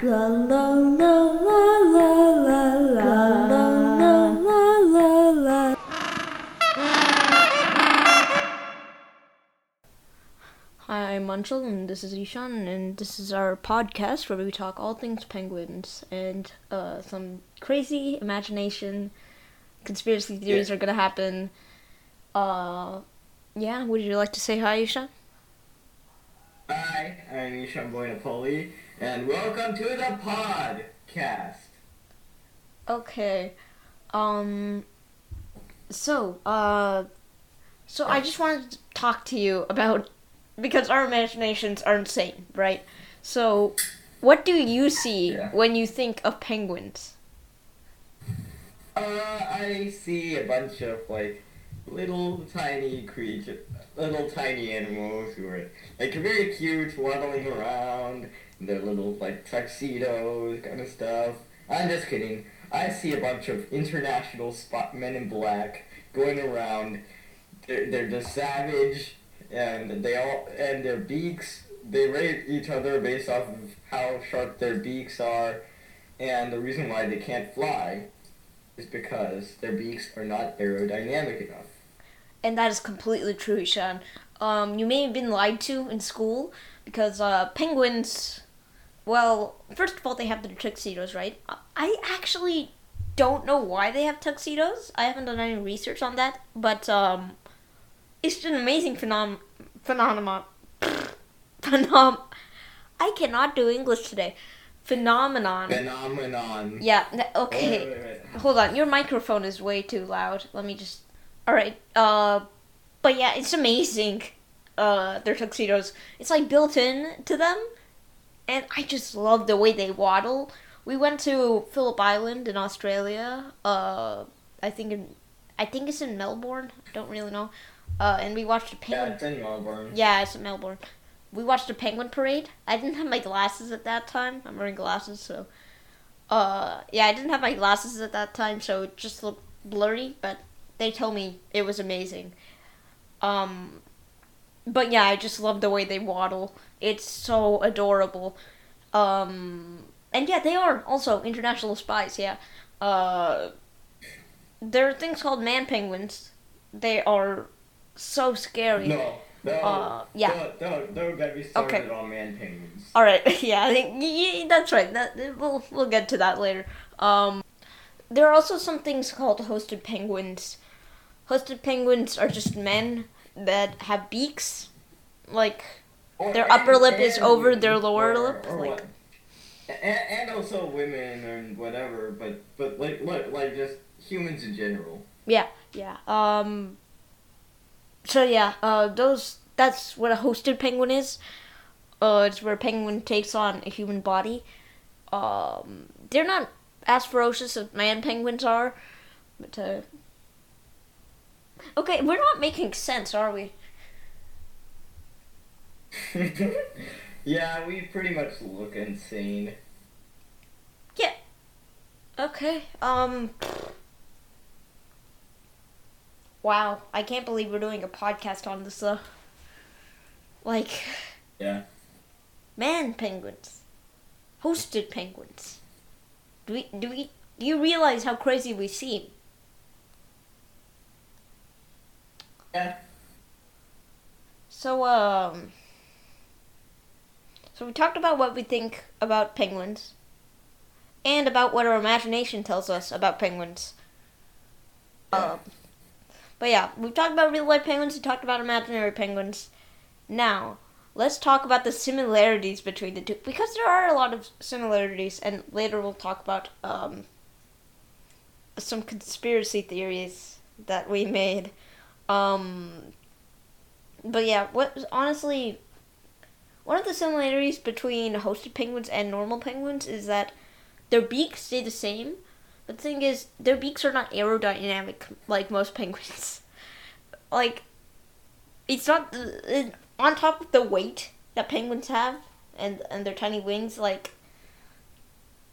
La la la la la la la la la la la. Hi, I'm Anshul, and this is Ishaan, and this is our podcast where we talk all things penguins and uh, some crazy imagination conspiracy theories Yeah. are gonna happen. Uh, yeah, would you like to say hi, Ishaan? Hi, I'm Ishaan Boynapoli, and welcome to the podcast. Okay. Um so, uh so I just wanted to talk to you about because our imaginations are insane, right? So, what do you see Yeah. when you think of penguins? Uh, I see a bunch of like little tiny creatures, little tiny animals who are like very cute, waddling around in their little like tuxedos kind of stuff. I'm just kidding. I see a bunch of international spot men in black going around. They're, they're just savage, and they all and their beaks. They rate each other based off of how sharp their beaks are, and the reason why they can't fly is because their beaks are not aerodynamic enough. And that is completely true, Ishaan. Um, you may have been lied to in school because uh, penguins. Well, first of all, they have their tuxedos, right? I actually don't know why they have tuxedos. I haven't done any research on that, but um, it's an amazing phenom phenomenon. Phenom. I cannot do English today. Phenomenon. Phenomenon. Yeah. Okay. Hold on, your microphone is way too loud. Let me just. All right. Uh, but yeah, it's amazing. Uh, their tuxedos. It's like built in to them, and I just love the way they waddle. We went to Phillip Island in Australia. Uh, I think in, I think it's in Melbourne. I don't really know. Uh, and we watched a Yeah, penguin. it's in Melbourne. Yeah, it's in Melbourne. We watched a penguin parade. I didn't have my glasses at that time. I'm wearing glasses, so. Uh, yeah, I didn't have my glasses at that time, so it just looked blurry. But they told me it was amazing. Um, but yeah, I just love the way they waddle. It's so adorable. Um, and yeah, they are also international spies. Yeah. Uh, there are things called man penguins. They are so scary. No, no, Uh, yeah. Don't, don't, don't get me started Okay. on man penguins. All right, yeah, I think yeah, that's right. That we'll we'll get to that later. Um, there are also some things called hosted penguins. Hosted penguins are just men that have beaks, like Or- Their upper and- lip is over their lower or- lip, or like- what- And, and also women and whatever, but but like like like just humans in general. Yeah, yeah. Um. So yeah, uh, those that's what a hosted penguin is. Uh, it's where a penguin takes on a human body. Um, they're not as ferocious as man penguins are, but uh. Okay, we're not making sense, are we? yeah, we pretty much look insane. Yeah. Okay. Um. Wow, I can't believe we're doing a podcast on this. Uh, like, Yeah. man penguins, hosted penguins. Do we? Do we? Do you realize how crazy we seem? Yeah. So um. So we talked about what we think about penguins, and about what our imagination tells us about penguins. Um, but yeah, we've talked about real life penguins. We talked about imaginary penguins. Now let's talk about the similarities between the two because there are a lot of similarities, and later we'll talk about um. Some conspiracy theories that we made. Um, but yeah, what honestly, one of the similarities between hosted penguins and normal penguins is that their beaks stay the same. But the thing is, their beaks are not aerodynamic like most penguins. like, it's not it, on top of the weight that penguins have and and their tiny wings. Like,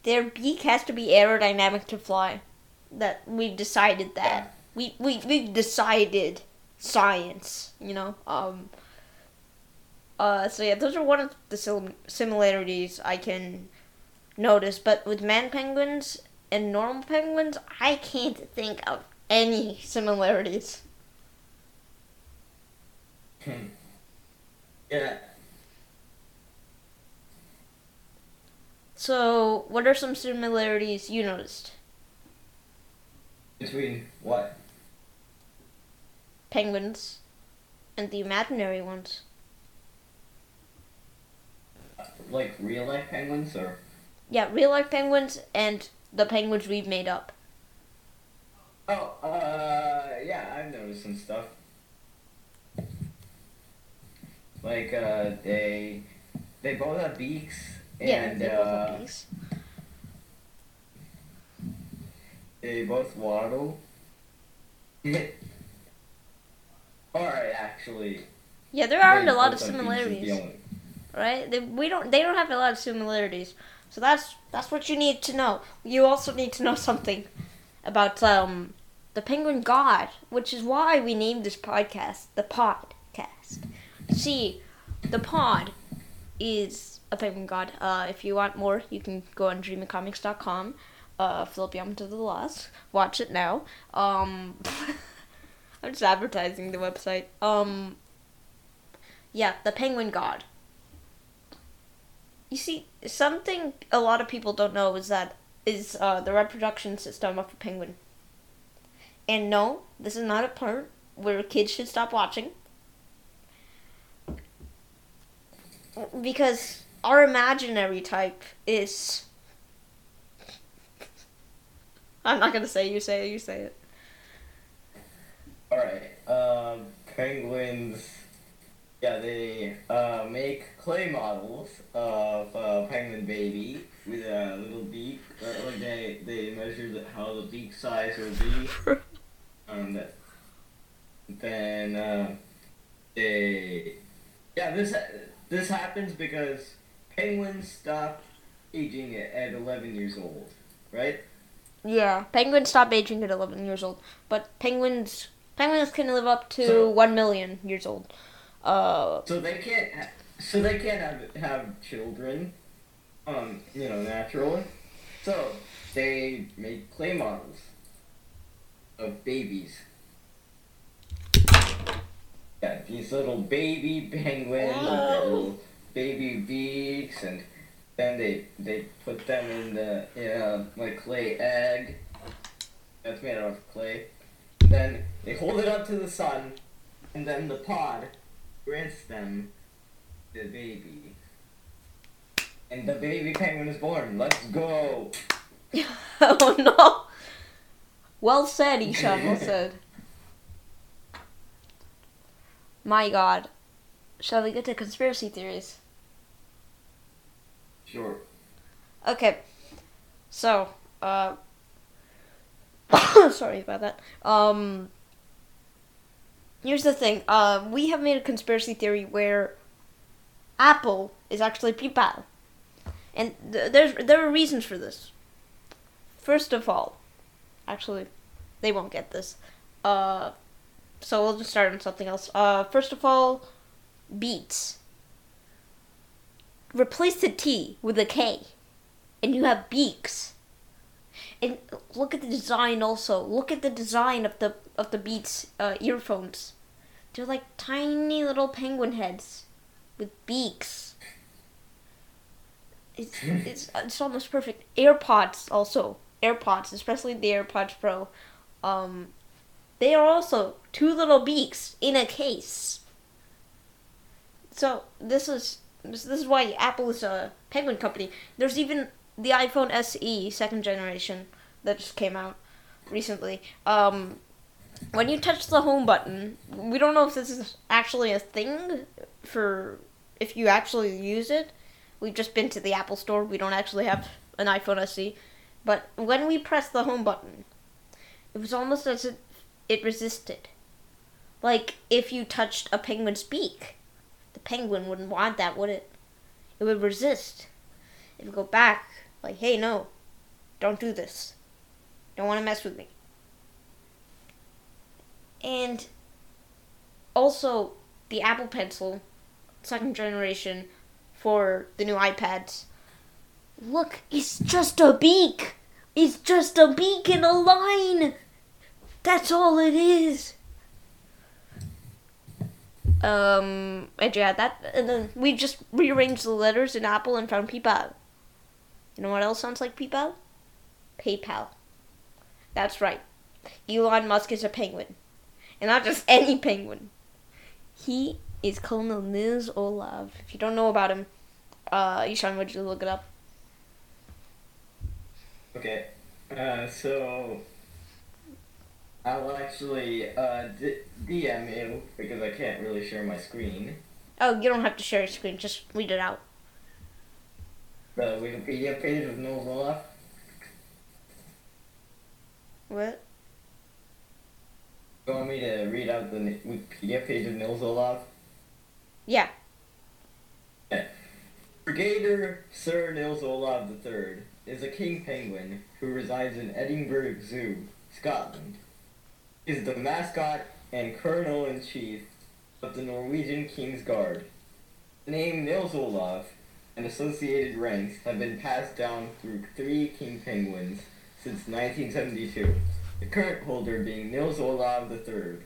their beak has to be aerodynamic to fly. That we've decided that we we we decided science, you know. Um. Uh. So yeah, those are one of the sim- similarities I can notice, but with man penguins and normal penguins, I can't think of any similarities. Hmm. Yeah. So, what are some similarities you noticed? Between what? Penguins and the imaginary ones. Like real life penguins or? Yeah, real life penguins and the penguins we've made up. Oh, uh, yeah, I've noticed some stuff. Like, uh, they, they both have beaks, yeah, and, they both uh, have beaks. they both waddle. Actually. Yeah, there aren't a lot of both have beaks is the similarities, only- right? They, we don't. They don't have a lot of similarities. So that's that's what you need to know. You also need to know something about um the penguin god, which is why we named this podcast the podcast. See, the pod is a penguin god. Uh, if you want more, you can go on dreamingcomics.com. Uh, Philip to the Lost. Watch it now. Um, I'm just advertising the website. Um, yeah, the penguin god. You see, something a lot of people don't know is that is uh, the reproduction system of a penguin. And no, this is not a part where kids should stop watching. Because our imaginary type is. I'm not gonna say you say it, you say it. Alright, um, penguins, yeah, they uh, make clay models of uh, penguin baby with a little beak. Uh, like they, they measure the, how the beak size will be. Um, that, then uh, they, yeah, this this happens because penguins stop aging at, at 11 years old, right? Yeah, penguins stop aging at 11 years old, but penguins penguins can live up to So- 1 million years old. Uh, So they can't. Ha- so they can't have have children, um, you know, naturally. So they make clay models of babies. Yeah, these little baby penguins little baby beaks, and then they they put them in the in a like clay egg. That's made out of clay. Then they hold it up to the sun, and then the pod grants them the baby. And the baby penguin is born. Let's go. oh no. Well said, Ishaan, well said. My god. Shall we get to conspiracy theories? Sure. Okay. So, uh sorry about that. Um Here's the thing. Uh we have made a conspiracy theory where Apple is actually PayPal. And th- there's there are reasons for this. First of all, actually, they won't get this. Uh so we'll just start on something else. Uh first of all, Beats. Replace the T with a K and you have beaks. And look at the design also. Look at the design of the of the Beats uh, earphones. They're like tiny little penguin heads with beaks. It's it's it's almost perfect. AirPods also. AirPods, especially the AirPods Pro. Um they are also two little beaks in a case. So this is this, this is why Apple is a penguin company. There's even the iPhone SE second generation that just came out recently. Um, when you touch the home button, we don't know if this is actually a thing for if you actually use it. We've just been to the Apple store. We don't actually have an iPhone SE, but when we press the home button, it was almost as if it resisted. Like if you touched a penguin's beak, the penguin wouldn't want that, would it? It would resist. It would go back, like, hey, no, don't do this. Don't want to mess with me. And also, the Apple Pencil, second generation, for the new iPads, Look, it's just a beak. It's just a beak in a line. That's all it is. Um, and yeah, that, and then we just rearranged the letters in Apple and found PayPal. You know what else sounds like PayPal? PayPal. That's right. Elon Musk is a penguin. And not just any penguin. He is Colonel Nils Olav. If you don't know about him, uh, Ishaan, would you look it up? Okay. Uh, so I'll actually uh, d- DM you because I can't really share my screen. Oh, you don't have to share your screen. Just read it out. The Wikipedia page of Noel Olav. What? You want me to read out the Wikipedia page of Nils Olav? Yeah. Brigadier Sir Nils Olav III is a king penguin who resides in Edinburgh Zoo, Scotland. He is the mascot and colonel-in-chief of the Norwegian King's Guard. The name Nils Olav and associated ranks have been passed down through three king penguins since 1972, the current holder being Nils Olav III.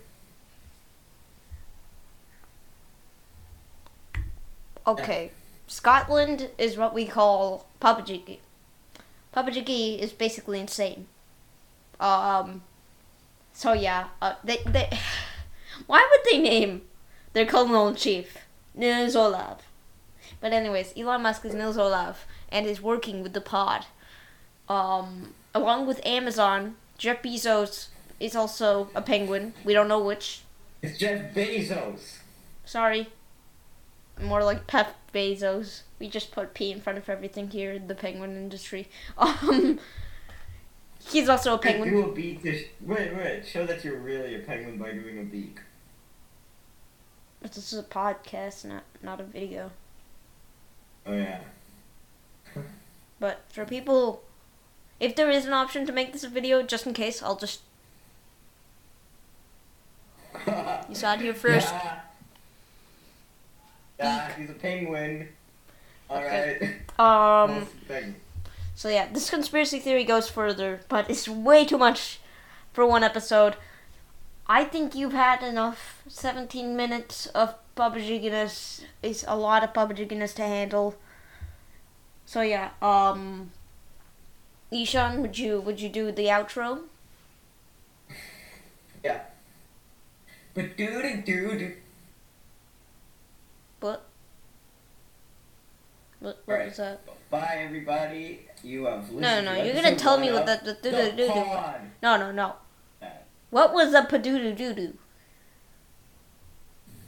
Okay. Scotland is what we call Papajiki. Papajiki is basically insane. Um. So yeah, uh, they they. Why would they name their colonel in chief Nils Olav? But anyways, Elon Musk is Nils Olav and is working with the pod. Um, along with Amazon, Jeff Bezos is also a penguin. We don't know which. It's Jeff Bezos. Sorry. More like Pep Bezos. We just put P in front of everything here in the penguin industry. Um, he's also a penguin. Do a beak. Sh- wait, wait. Show that you're really a penguin by doing a beak. This is a podcast, not not a video. Oh yeah. But for people, if there is an option to make this a video, just in case, I'll just you saw it here first. Yeah. Yeah, he's a penguin. Okay. Alright. Um. So yeah, this conspiracy theory goes further, but it's way too much for one episode. I think you've had enough. 17 minutes of Papajiginess is a lot of Papajiginess to handle. So yeah, um Ishaan, would you would you do the outro? Yeah. But doo doo doo doo. What? What, what Right. was that? Bye everybody. You have listened No, no, no. You're gonna tell me what the, the, the the, the, the, pod. No, no, no. What was a padoo doo doo?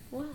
What?